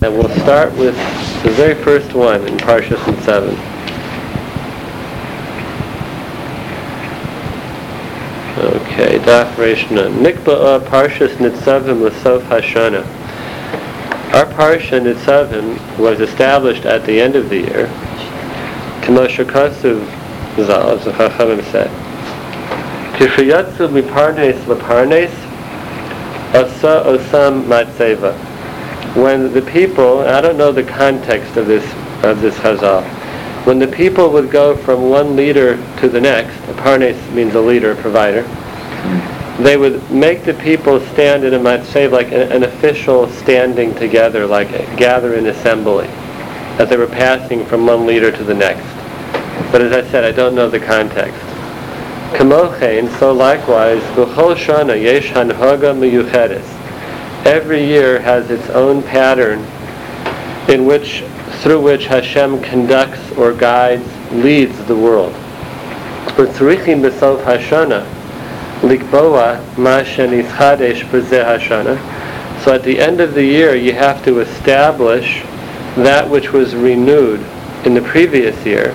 And we'll start with the very first one in Parshas and 7. Okay, Daf Reshna. Nikba'a Parshas Nitzavim L'Sof Hashana. Our Parsha Nitzavim was established at the end of the year. K'moshe Kasuv Zal, as the Chachamim said. Kishayatzu Miparnes Leparnes Asa Osam Matzeva. When the people, I don't know the context of this of this Chazal, when the people would go from one leader to the next, a parnes means a leader, a provider, they would make the people stand in a matzev like an, an official standing together, like gather in assembly, as they were passing from one leader to the next. But as I said, I don't know the context. Kamochein, so likewise, B'chol Shana Yesh Hanhaga Miyuchedes. Every year has its own pattern in which, through which Hashem conducts or guides, leads the world. Tzrichim B'sof Hashana, Likboa Ma Shenitchadesh B'zeh Hashana. So at the end of the year, you have to establish that which was renewed in the previous year.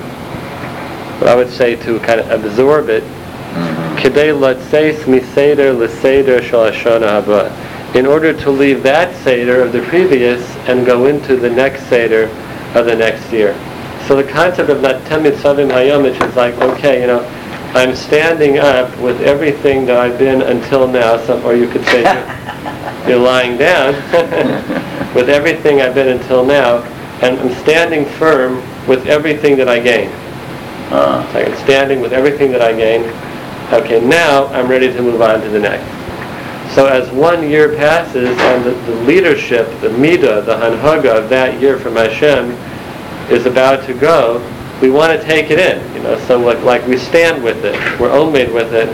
But I would say to kind of absorb it mm-hmm. Kedei latseis miseder l'seder shal hashana haba. In order to leave that seder of the previous and go into the next seder of the next year. So the concept of that temid savim hayom, which is like, okay, you know, I'm standing up with everything that I've been until now, some, or you could say you're, you're lying down with everything I've been until now, and I'm standing firm with everything that I gain. Uh, So I'm standing with everything that I gain. Okay, now I'm ready to move on to the next. So as one year passes and the, the leadership, the midah, the hanhaga of that year from Hashem is about to go, we want to take it in. You know, so like, like we stand with it, we're omed with it,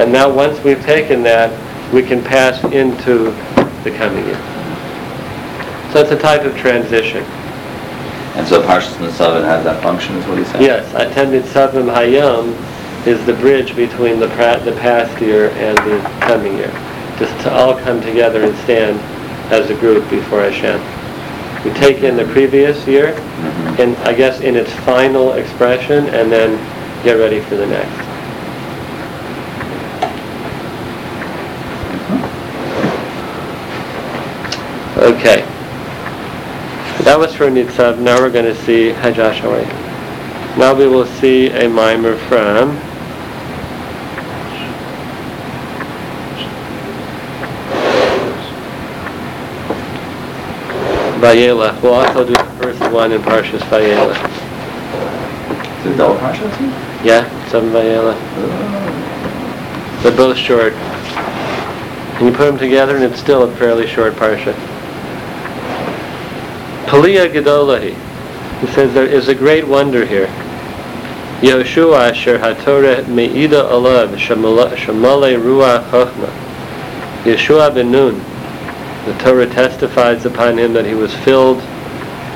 and now once we've taken that, we can pass into the coming year. So it's a type of transition. and so Parshas Nitzavim has that function, is what he's saying? Yes, attended Savim Hayom is the bridge between the, pra- the past year and the coming year. Just to all come together and stand as a group before Hashem. We take in the previous year, mm-hmm. and I guess in its final expression, and then get ready for the next. Okay. That was for Nitzav. Now we're going to see Hi Josh, how are you? Now we will see a mimer from Vayela. We'll also do the first one in Parshas Vayela. Is it double Parshas? Yeah, seven Vayela. They're both short. And you put them together and it's still a fairly short Parsha. Paliya Gedolahi. He says there is a great wonder here. Yoshua asher haTorah me'ida alav shamale ruach chochma. Yeshua ben Nun. The Torah testifies upon him that he was filled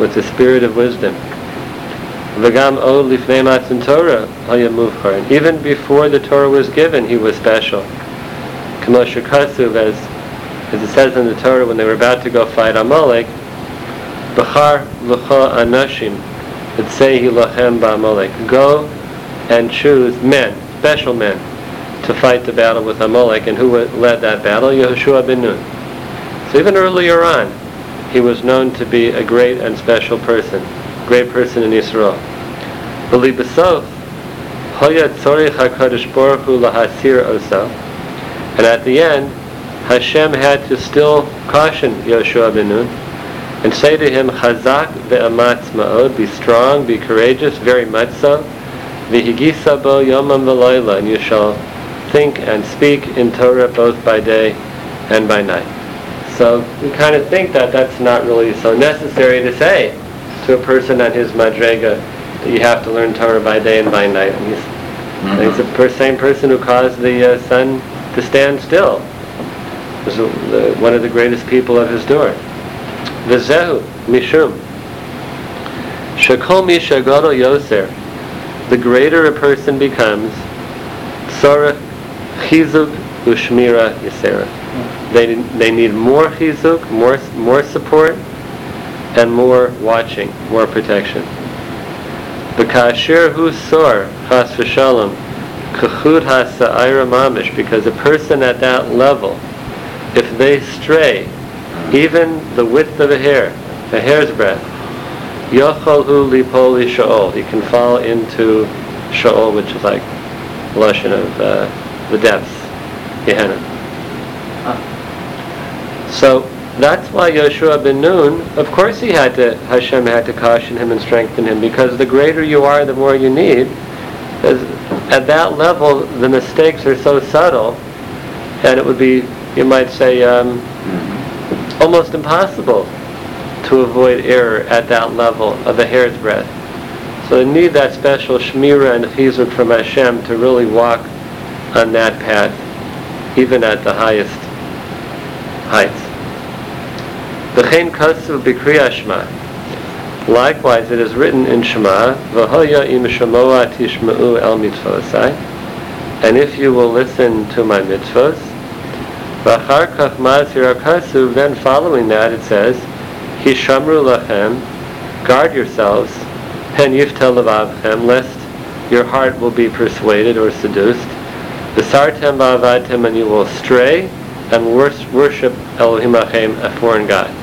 with the spirit of wisdom. Even before the Torah was given, he was special. As, as it says in the Torah, when they were about to go fight Amalek, B'char l'cha anashim, B'tsehi lachem ba'amalek. Go and choose men, special men, to fight the battle with Amalek. And who led that battle? Yehoshua ben Nun. So even earlier on, he was known to be a great and special person, great person in Israel. And at the end, Hashem had to still caution Yoshua ben Nun and say to him, Chazak ve'amatz ma'od, be strong, be courageous, very much so. V'higisa bo yomam v'loyla, and you shall think and speak in Torah both by day and by night. So we kind of think that that's not really so necessary to say to a person on his madrega that you have to learn Torah by day and by night. And he's, and he's the per- same person who caused the uh, sun to stand still. Was the, one of the greatest people of his dor. V'zehu mishum shekol mishagadol yoser. The greater a person becomes, tzorach chizuk ushmira yisera. They, they need more chizuk, more, more support, and more watching, more protection. B'kasher hu sor, chas v'shalom, kachud ha'sa'ira mamish, because a person at that level, if they stray, even the width of a hair, a hair's breadth, yochol hu lipol sha'ol, he can fall into sha'ol, which is like lashon of uh, the depths, Gehenna. So that's why Yeshua ben Nun, of course he had to, Hashem had to caution him and strengthen him, because the greater you are, the more you need. At that level, the mistakes are so subtle, and it would be, you might say, um, almost impossible to avoid error at that level of a hair's breadth. So you need that special shmira and chizuk from Hashem to really walk on that path, even at the highest heights. V'chein kasu b'kriya Shema. Likewise, it is written in Shema, V'hoya im shamoa tishma'u el mitzvosai, and if you will listen to my mitzvos, V'achar kach then following that it says, Hishamru lachem, guard yourselves, pen yiftel levavchem, lest your heart will be persuaded or seduced. V'sartem v'avatem, and you will stray and worship Elohim Achem, a foreign god.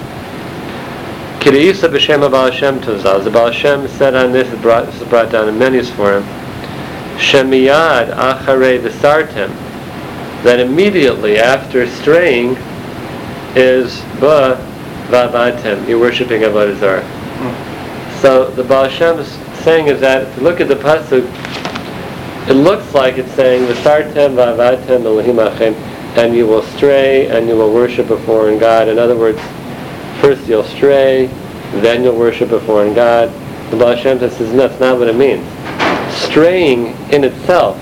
Kiriyusa b'shem of Baal Shem Tov The Baal Shem said on this, is brought, this is brought down in many for him, Shemiyad acharei v'sartem, that immediately after straying is ba vavatem, you're worshipping Avodah Zarah. Hmm. So the Baal Shem's saying is that if you look at the pasuk, it looks like it's saying v'sartem vavatem Elohim Achem, and you will stray and you will worship a foreign god. In other words, First you'll stray, then you'll worship a foreign god. The Baal Shem says that's not what it means. Straying in itself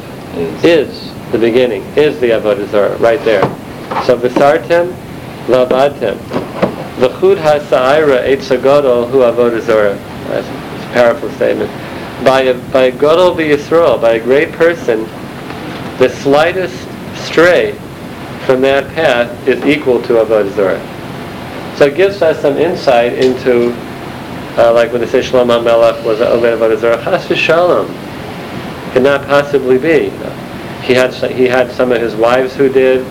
is the beginning, is the Avodah Zarah, right there. So Visartem, Lavadtem. V'chud ha'sa'ira etzagodol hu Avodah Zarah. That's a powerful statement. By a, by a Godol Yisrael, by a great person, the slightest stray from that path is equal to Avodah Zarah. So it gives us some insight into, uh, like when they say Shlomo Melech was a Obed Avodah Zarah, Chas v'shalom. Could not possibly be. He had, he had some of his wives who did.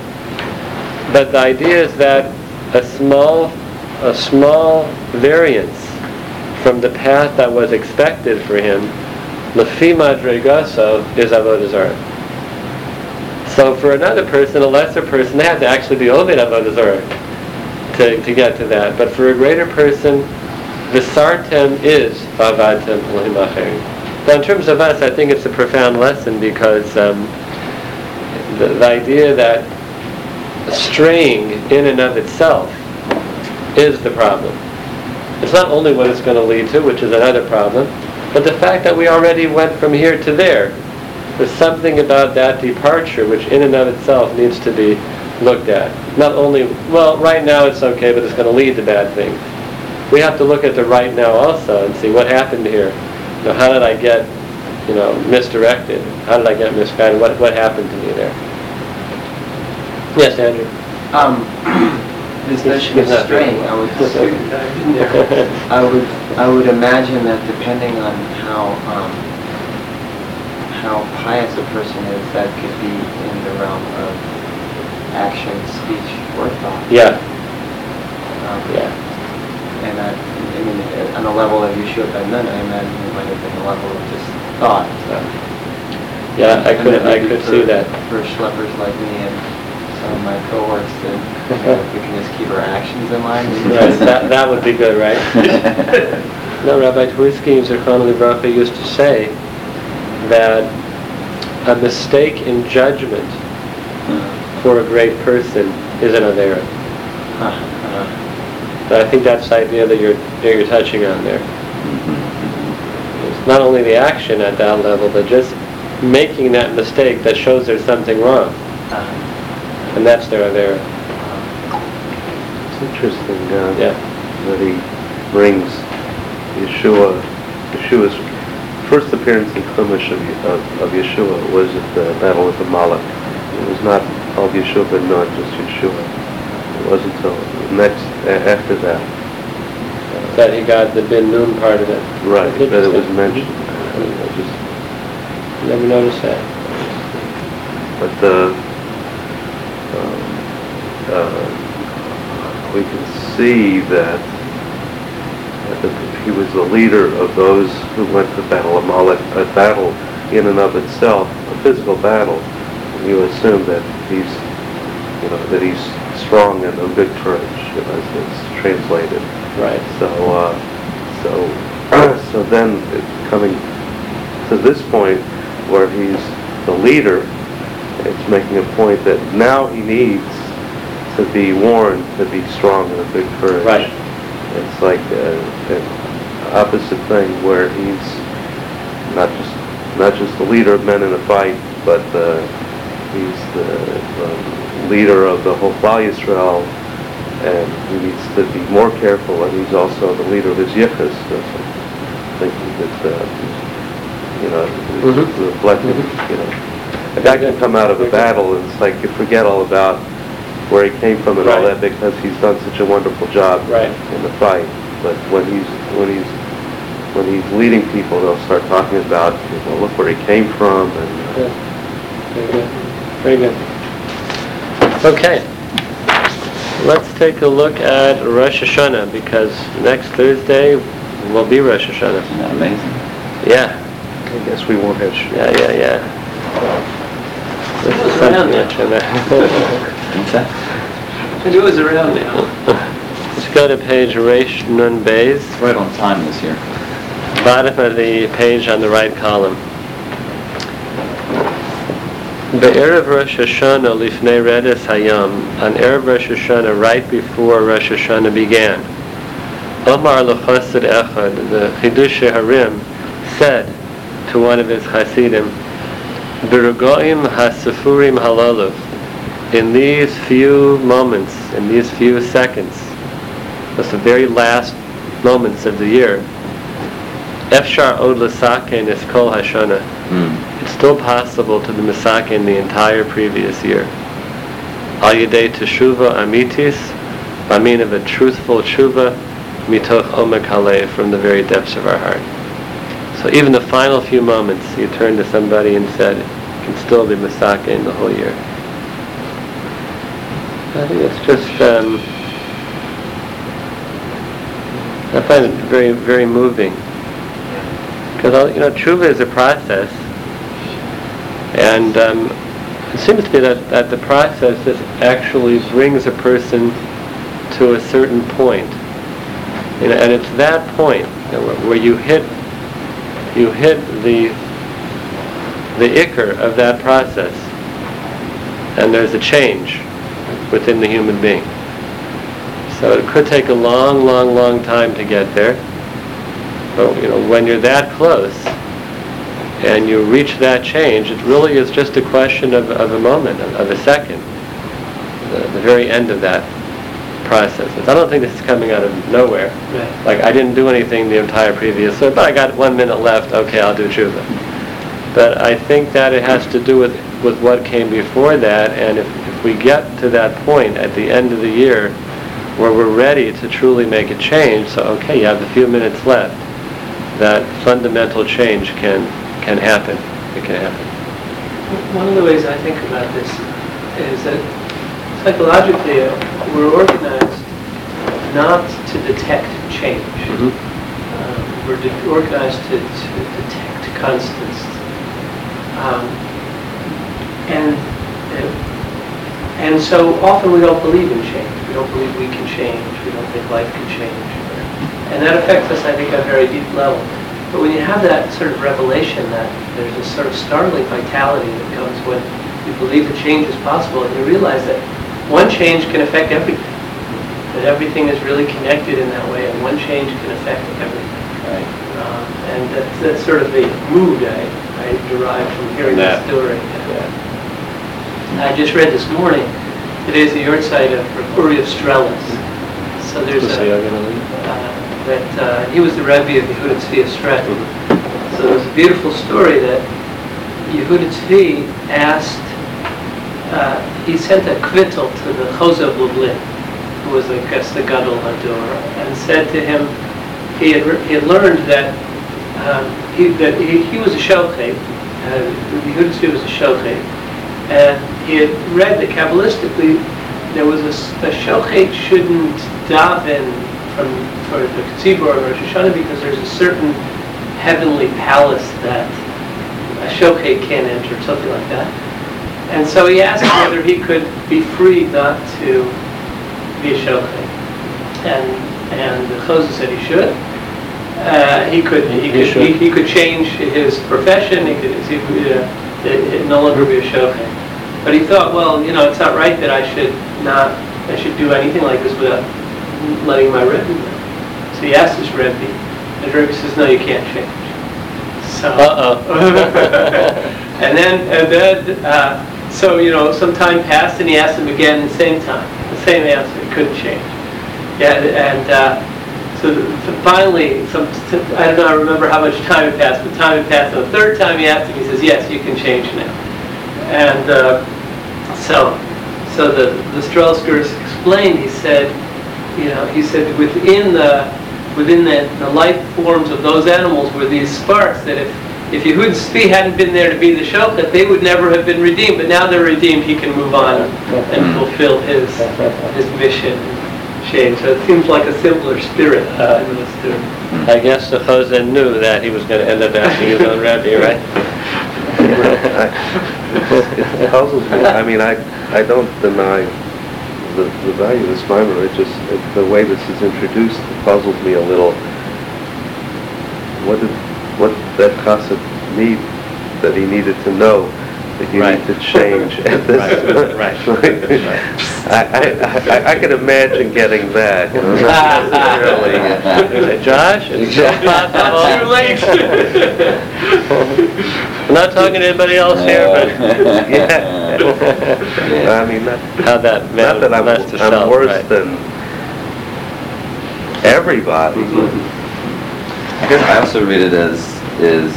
But the idea is that a small, a small variance from the path that was expected for him, Lefi Madregaso, is Avodah Zarah. So for another person, a lesser person, they have to actually be Obed Avodah Zarah to, to get to that. But for a greater person, Visartem is Vavatem Now in terms of us, I think it's a profound lesson because um, the, the idea that straying in and of itself is the problem. It's not only what it's going to lead to, which is another problem, but the fact that we already went from here to there. There's something about that departure which in and of itself needs to be looked at. Not only, well, right now it's okay, but it's going to lead to bad things. We have to look at the right now also and see what happened here. You know, how did I get, you know, misdirected? How did I get misguided? What, what happened to me there? Yes, Andrew. Um, this notion of straying, I would, I would, I would imagine that depending on how, um, how pious a person is, that could be in the realm of action, speech, or thought. Yeah. Um, yeah. And I, I mean, on the level of Yeshua ben Nun, I imagine it might have been a level of just thought. So. Yeah, I could, I could see that. For schleppers like me and some of my cohorts, to, you know, if we can just keep our actions in line. Right, that, that would be good, right? no, Rabbi Twersky and Zerchon Libracha used to say that a mistake in judgment for a great person is an Avera. Uh-huh. But I think that's the idea that you're, that you're touching on there. It's not only the action at that level, but just making that mistake that shows there's something wrong. Uh-huh. And that's their Avera. It's interesting uh, yeah. that he brings Yeshua, Yeshua's first appearance in Chumash of, of, of Yeshua was at the battle with the Malach. It was not called Yeshua, but not just Yeshua. It wasn't until next after that that he got the ben Nun part of it. Right, that it was mentioned. I mean, I just, Never noticed that. but, uh, um, uh, we can see that that he was the leader of those who went to battle, a battle in and of itself, a physical battle. You assume that he's, you know, that he's strong and of good courage, as it's translated. Right. So, uh, so, so then it's coming to this point where he's the leader, it's making a point that now he needs to be warned to be strong and of good courage. Right. It's like uh, an opposite thing where he's not just, not just the leader of men in a fight, but uh, he's the um, leader of the whole Klal Yisrael, and he needs to be more careful, and he's also the leader of his yichus. That's what- thinking that, uh, you know, Mhm. it's reflecting, Mhm. you know. A guy can come out of a battle, and it's like you forget all about where he came from and all that because he's done such a wonderful job Right. in the fight. But when he's when he's when he's leading people, they'll start talking about, well, look where he came from, and uh, Good. Very good. Okay. Let's take a look at Rosh Hashanah because next Thursday will be Rosh Hashanah. Isn't that amazing? Yeah. I guess we won't have. sh- Yeah, yeah, yeah. This is What's around something that What's that? It was around now. Let's go to page Resh Nun Beis, right on time this year. bottom of the page on the right column. Be'erev Rosh Hashanah lifnei redes hayam, on Erev Rosh Hashanah, right before Rosh Hashanah began, Omar l'chassid echad, the Chidush Harim, said to one of his Hasidim, B'regoim ha'sefurim halalu, in these few moments, in these few seconds, that's the very last moments of the year, Efshar od l'saken is kol hashana. Hmm. Still possible to be misaken the entire previous year. Al yedei teshuva amitis, by means of a truthful tshuva, mitoch omek from the very depths of our heart. So even the final few moments, you turn to somebody and said, can still be misaken the whole year. I think it's just, um, I find it very, very moving. Because, you know, tshuva is a process, and um, it seems to me that, that the process that actually brings a person to a certain point. And it's that point know, where, where you hit you hit the the ikr of that process, and there's a change within the human being. So it could take a long, long, long time to get there. But you know, when you're that close and you reach that change, it really is just a question of, of a moment, of, of a second, the, the very end of that process. I don't think this is coming out of nowhere. Right. Like I didn't do anything the entire previous, so, but I got one minute left. Okay, I'll do tshuva. But I think that it has to do with with what came before that, and if, if we get to that point at the end of the year where we're ready to truly make a change, so okay, you have a few minutes left, that fundamental change can can happen. It can happen. One of the ways I think about this is that psychologically we're organized not to detect change. Mhm. Um, we're de- organized to, to detect constants. Um, and uh, and so often we don't believe in change. We don't believe we can change. We don't think life can change. And that affects us, I think, at a very deep level. But when you have that sort of revelation that there's a sort of startling vitality that comes when you believe that change is possible and you realize that one change can affect everything. That everything is really connected in that way and one change can affect everything. Right. Um, and that's, that's sort of the mood I, I derive from hearing That. story. I just read this morning, today's the yahrzeit of Uri of Strelis. So there's a, that uh, he was the Rebbe of Yehuda Tzvi Stret. So there's a beautiful story that Yehuda Tzvi asked, uh, he sent a kvittel to the Chozeh of Lublin. who was, I guess, the Gadol Hador, and said to him, he had, he had learned that um, he, that he, he was a shochet, uh, Yehuda was a shochet, and he had read that Kabbalistically there was a, a shochet shouldn't daven from for the Tzibor or Rosh Hashanah because there's a certain heavenly palace that a shochet can't enter, something like that. And so he asked whether he could be free not to be a shochet. And, and the Chozeh said he should. Uh, he could, he He could, he, he could change his profession, he could, he could, uh, it- it no longer be a shochet. But he thought, well, you know, it's not right that I should not, I should do anything like this without letting my Rebbe know. So he asked his Rebbe, and the Rebbe says, no, you can't change. So. Uh-oh. And then, and then, uh, so, you know, some time passed and he asked him again the same time, the same answer, he couldn't change. Yeah, and, uh, so th- finally, some, I don't know, I remember how much time had passed, but time had passed, and the third time he asked him, he says, yes, you can change now. And, uh, so, so the, the Strelskers explained, he said, you know, he said within the, within the, the life forms of those animals were these sparks that if, if Yehud Tzvi hadn't been there to be the shochet, they would never have been redeemed, but now they're redeemed, he can move on and fulfill his, his mission and change. So it seems like a simpler spirit uh, in. I guess the Chozeh knew that he was going to end up asking his own rabbi, right? It puzzles me. I mean, I, I don't deny the, the value of this mimer. It just, it- the way this is introduced puzzles me a little. What did, what did that Chassid need that he needed to know that you Right. need to change at this? Right, right, right. I, I, I, I can imagine getting that, you know, not necessarily. Josh, it's still possible. Too late. I'm not talking to anybody else here, but Yeah. I mean, not, how that not that I'm, I'm itself, worse right. than everybody. I guess I also read it as, is,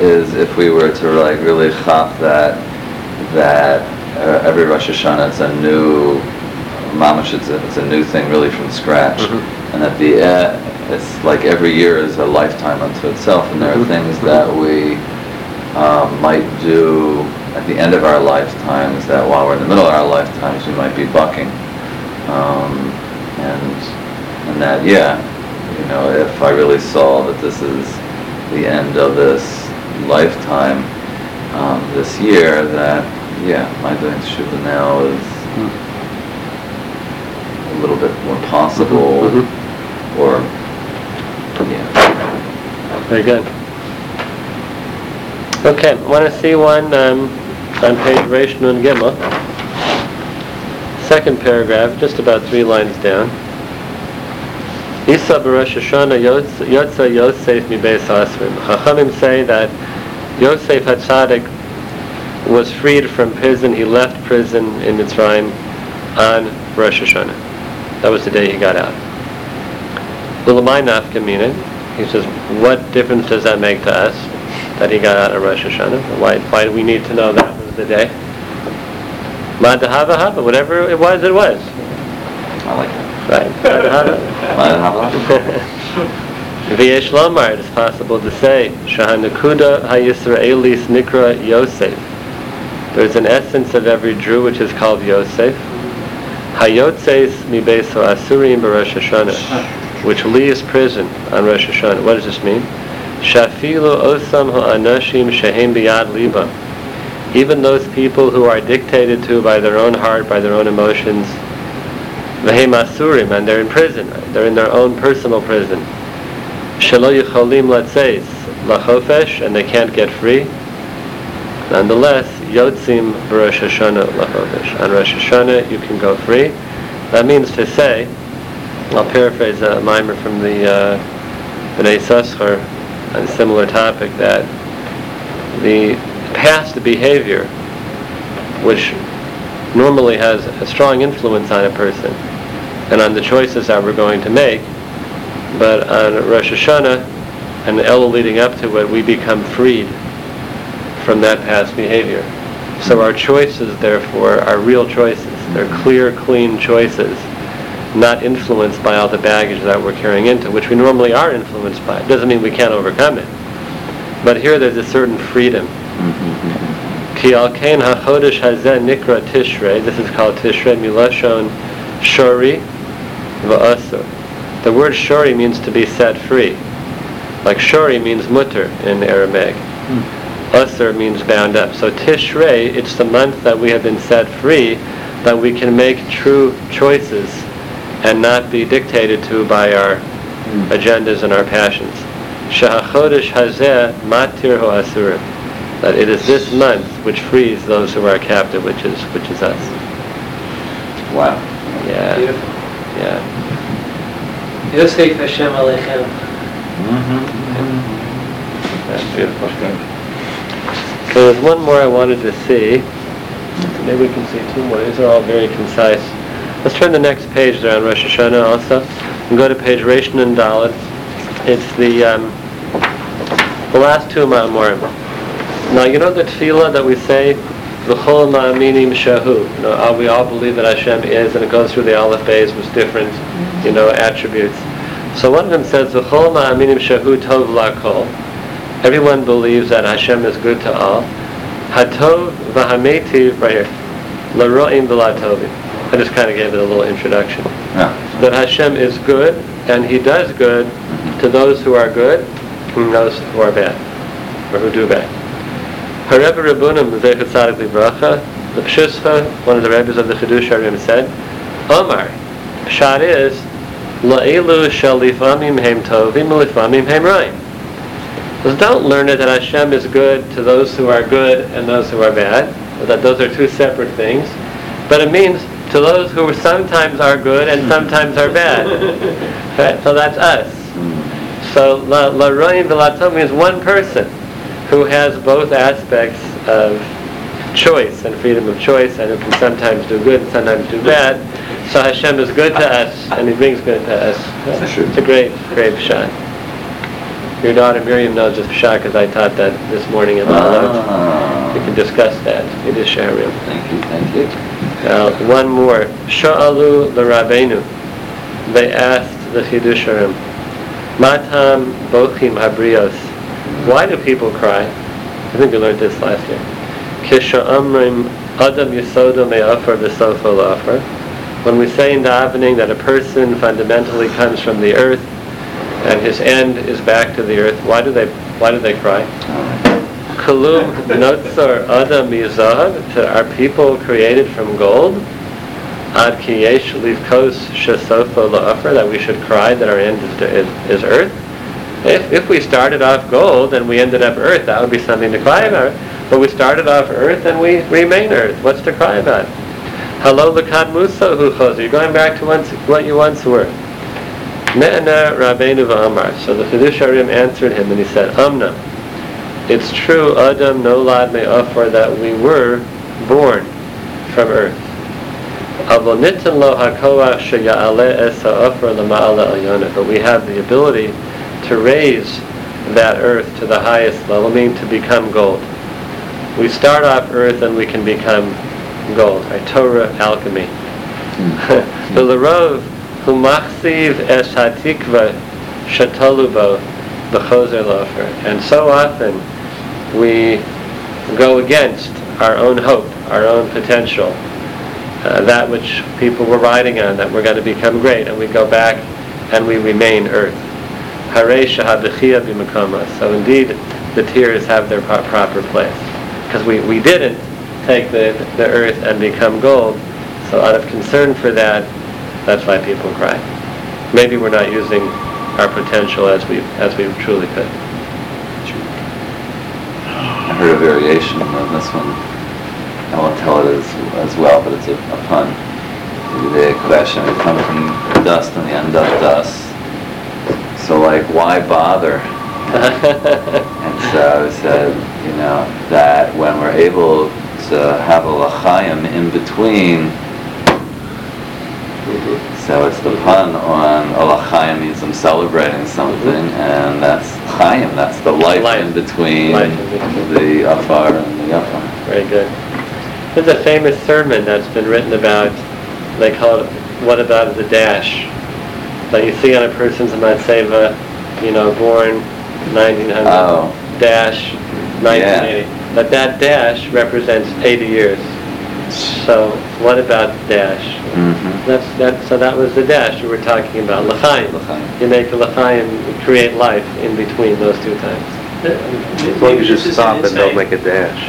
is if we were to like really chop that, that uh, every Rosh Hashanah it's a new, mamash, it's a, it's a new thing really from scratch. Mhm. And at the end, it's like every year is a lifetime unto itself, and there are Mhm. things that we um, might do at the end of our lifetimes that while we're in the middle of our lifetimes, we might be bucking. Um, and, and that, yeah, you know, if I really saw that this is the end of this lifetime, um, this year, that, yeah, my doing tshuva now is a little bit more possible, Mhm. or, yeah. Very good. Okay, want to see one um, on page Reish Nun Gimel. Second paragraph, just about three lines down. Isa b'Rosh Hashanah yotz- yotza Yosef mi Beis Asrim. Chachamim say that Yosef HaTzadik was freed from prison. He left prison in Mitzrayim on Rosh Hashanah. That was the day he got out. L'lamai nafka mina. He says, what difference does that make to us that he got out of Rosh Hashanah? Why, why do we need to know that was the day? Ma dehava hava, whatever it was, it was. I like it. Right. Ma dehava. V'yesh lomar, it is possible to say, Shahanakuda ha-Yisraelis nikra Yosef. There's an essence of every Jew which is called Yosef. Hayotzeis mi beso asurim b'Rosh Hashanah, which leaves prison on Rosh Hashanah. What does this mean? Shafilu osam ha'anashim shehem biyad liba. Even those people who are dictated to by their own heart, by their own emotions, and they're in prison. They're in their own personal prison. Shelo yicholim latzeis lachofesh, and they can't get free. Nonetheless, yotzim b'Rosh Hashanah lachofesh. On Rosh Hashanah, you can go free. That means to say, I'll paraphrase a mimer from the uh, B'nai on a similar topic, that the past behavior, which normally has a strong influence on a person and on the choices that we're going to make, but on Rosh Hashanah and the Elul leading up to it, we become freed from that past behavior. So our choices, therefore, are real choices. They're clear, clean choices not influenced by all the baggage that we're carrying into, which we normally are influenced by. It doesn't mean we can't overcome it. But here there's a certain freedom. Ki al kain hachodesh hazeh nikra tishrei. This is called tishrei milashon shori va'asur. The word shori means to be set free. Like shori means mutter in Aramaic. Hmm. Asur means bound up. So Tishrei, it's the month that we have been set free, that we can make true choices and not be dictated to by our hmm. agendas and our passions. Shahachodesh hazeh matir ho asurim. That it is this month which frees those who are captive, which is which is us. Wow. Yeah. Beautiful. Yeah. Yosef Hashem Aleichem. That's beautiful. So there's one more I wanted to see. Maybe we can see two more. These are all very concise. Let's turn the next page there on Rosh Hashanah also. And go to page Reish Nun Dalet. It's the um, the last two Ma'amorim. Now you know the tefillah that we say, V'chol ma'aminim shahu. You know, uh, we all believe that Hashem is, and it goes through the Aleph Bays with different, you know, attributes. So one of them says, V'chol ma'aminim shahu tov lakol. Everyone believes that Hashem is good to all. Hatov v'hametiv, right here. L'ro'im v'latovim. I just kind of gave it a little introduction. Yeah. That Hashem is good, and He does good to those who are good, and those who are bad, or who do bad. Hareb Rabunim, Zechat Tzadik Livracha, the Pshusfa, one of the rabbis of the Chidush Harim said, Omar, Pshat is, La'ilu shel lifamim heim tovim, lifamim heim ra'im. So don't learn it that Hashem is good to those who are good and those who are bad, that those are two separate things. But it means to those who sometimes are good and sometimes are bad. Right? So that's us. So la la roim means one person who has both aspects of choice and freedom of choice and who can sometimes do good and sometimes do bad. So Hashem is good to us and He brings good to us. It's a great, great shot. Your daughter Miriam knows this pshat because I taught that this morning in. We Ah. can discuss that. It is Sharim. Thank you, thank you. One more. Sha'alu l'Rabbeinu. They asked the Chidusharim, Matam bochim habrios. Why do people cry? I think we learned this last year. Kisha'amrim adam yisodo me'afar la'afar. When we say in davening that a person fundamentally comes from the earth and his end is back to the earth, why do they why do they cry? Kalum notzar adam mizahav. Are people created from gold? Ad ki yesh livkos shesofo la'afar. That we should cry that our end is, is, is earth. If, if we started off gold and we ended up earth, that would be something to cry about. But we started off earth and we remain earth. What's to cry about? Hello, lekad musa hu chos. You're going back to once, what you once were. Me'ana Rabbeinu v'amar. So the Chidusharim answered him and he said, Amna. It's true, Adam no nolad me'afar, that we were born from earth. But we have the ability to raise that earth to the highest level, meaning to become gold. We start off earth and we can become gold. Right? Torah, alchemy. The Larov, who machziv es hatikva shatalubo b'chozer lofer. And so often we go against our own hope, our own potential, uh, that which people were riding on, that we're going to become great, and we go back and we remain earth. So indeed, the tears have their proper place. Because we, we didn't take the, the earth and become gold, so out of concern for that, that's why people cry. Maybe we're not using our potential as we as we truly could. I heard a variation on this one. I won't tell it as, as well, but it's a, a pun. The question, we come from dust and the end of dust. So like, why bother? And so I said, you know, that when we're able to have a lachayim in between, so it's the pun on a lachayim means I'm celebrating something, mm-hmm. and that's chayim, that's the life, Life. in between Life the afar and the afar. Very good. There's a famous sermon that's been written about they call it, what about the dash? That you see on a person's matzeva, you know, born 1900, Oh. dash 1980. But that dash represents 80 years. So what about dash? Mm-hmm. That's, that, so that was the dash we were talking about, l'chaim. L'chaim. You make a l'chaim, create life in between those two times. As long as you stop and don't make a dash.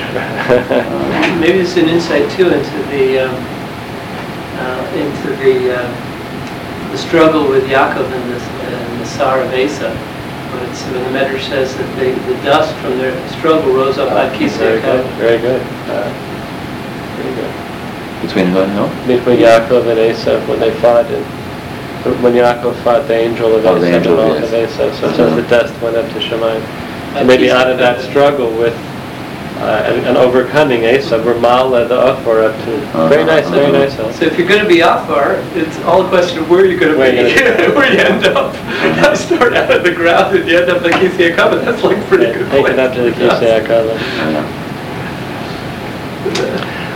Maybe it's an insight too into the, um, uh, into the, uh, the struggle with Yaakov and the, and the Sar of Esav. When it's, when the Medrash says that the, the dust from their struggle rose up on Very Kisei good, very good. Uh, Very good. Between who and who? Between Yaakov and Esav, when they fought, and when Yaakov fought the angel of Oh, the Esav and angel, yes. of Esav, so it says the dust went up to Shemaim. Uh, And maybe out of that struggle with, uh, and and overcoming Esav, were Mala the Ophor up to, very Uh-huh, nice, very uh-huh. nice. huh? So if you're going to be Afar, it's all a question of where you're going to Where be, you're gonna be. where you end up. You start out of the ground and you end up at Kisei Akaba, that's like a pretty good Take it up to the place. Kisei HaKala.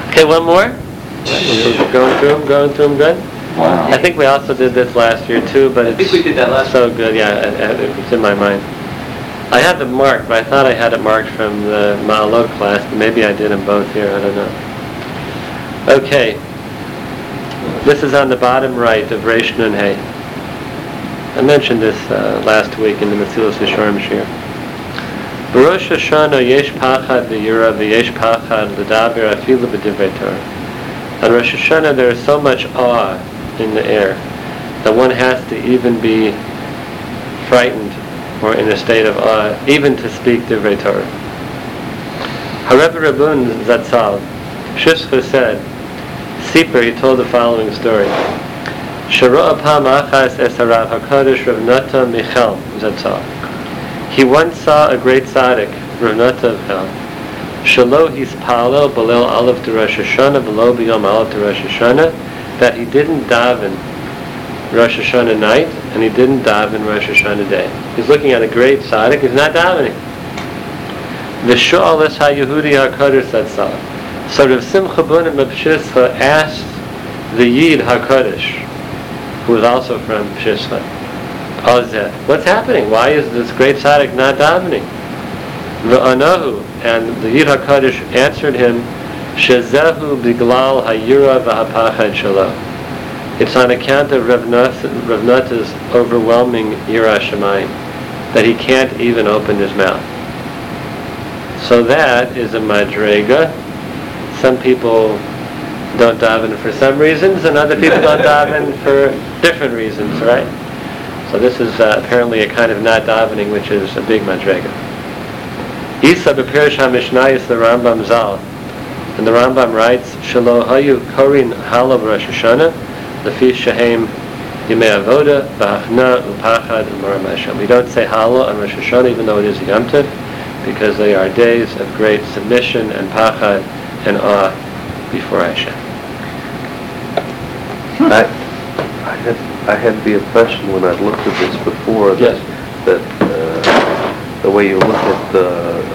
Okay, one more? Going through them, going through them good? Wow. I think we also did this last year too, but I it's... think we did that last So good, yeah, it- it- it's in my mind. I had them marked, but I thought I had it marked from the Ma'alot class, maybe I did them both here, I don't know. Okay. This is on the bottom right of Reish Nun Hey. I mentioned this uh, last week in the Mesilas Yesharim Shir. Barosh Hashanah yesh pachad v'yira v'yesh pachad l'daber afilu b'divrei Torah. On Rosh Hashanah there is so much awe in the air that one has to even be frightened or in a state of awe, even to speak Divrei Torah. However, Rabun Zatzal, Shishcha said, Sipur, he told the following story. Achas HaKadosh Rav Nata Zatzal. He once saw a great tzaddik, Rav Nata Michal, Shalo hispalel balel aleph to Rosh Hashanah, below biyom aleph to Rosh Hashanah, that he didn't daven Rosh Hashanah night, and he didn't daven Rosh Hashanah day. He's looking at a great tzaddik, he's not davening. V'sho'al es ha-Yehudi ha-Kodesh Zatzal. So Rav Simcha Bunim Pshischa asked the Yid HaKadosh, who was also from Pshischa, what's happening? Why is this great tzaddik not davening? V'anahu, and the Yid HaKadosh answered him, Shezehu biglal hayira v'hapachad shalom. It's on account of Rav Nath- Rav Nata's overwhelming Yirah Shamayim that he can't even open his mouth. So that is a madrega. Some people don't daven for some reasons, and other people don't daven for different reasons, right? So this is uh, apparently a kind of not davening, which is a big madrega. Isa b'pirish ha-mishnayis the Rambam Zal, and the Rambam writes, Shalo hayu korin Hallel Rosh Hashanah, lefi shehem yimei avoda, v'achna, upachad, u'maram Hashem. We don't say Hallel on Rosh Hashanah, even though it is a Yom Tov, because they are days of great submission and pachad and awe before Hashem. I, I had, I had the impression when I'd looked at this before that, Yes. that uh, the way you look at the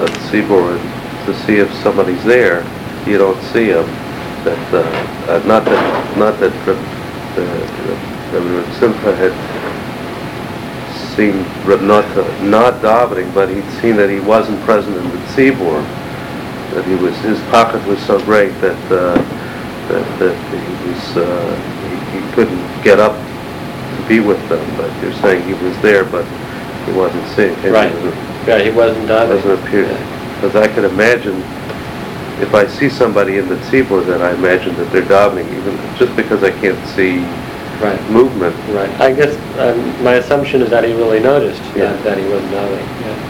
at tzibur to see if somebody's there, you don't see them. That uh, uh, not that not that Uh, Reb Simcha had seen Nata not davening, but he'd seen that he wasn't present in the tzibur. That he was his pachad was so great that. Uh, that, that he was, uh, he, he couldn't get up to be with them, but you're saying he was there, but he wasn't seeing. he Right. wasn't- Yeah, he wasn't davening. Doesn't appear, because I can imagine, if I see somebody in the tzibur, then I imagine that they're davening, even, just because I can't see Right. movement. Right. I guess um, my assumption is that he really noticed Yeah. that, that he wasn't davening. Yeah.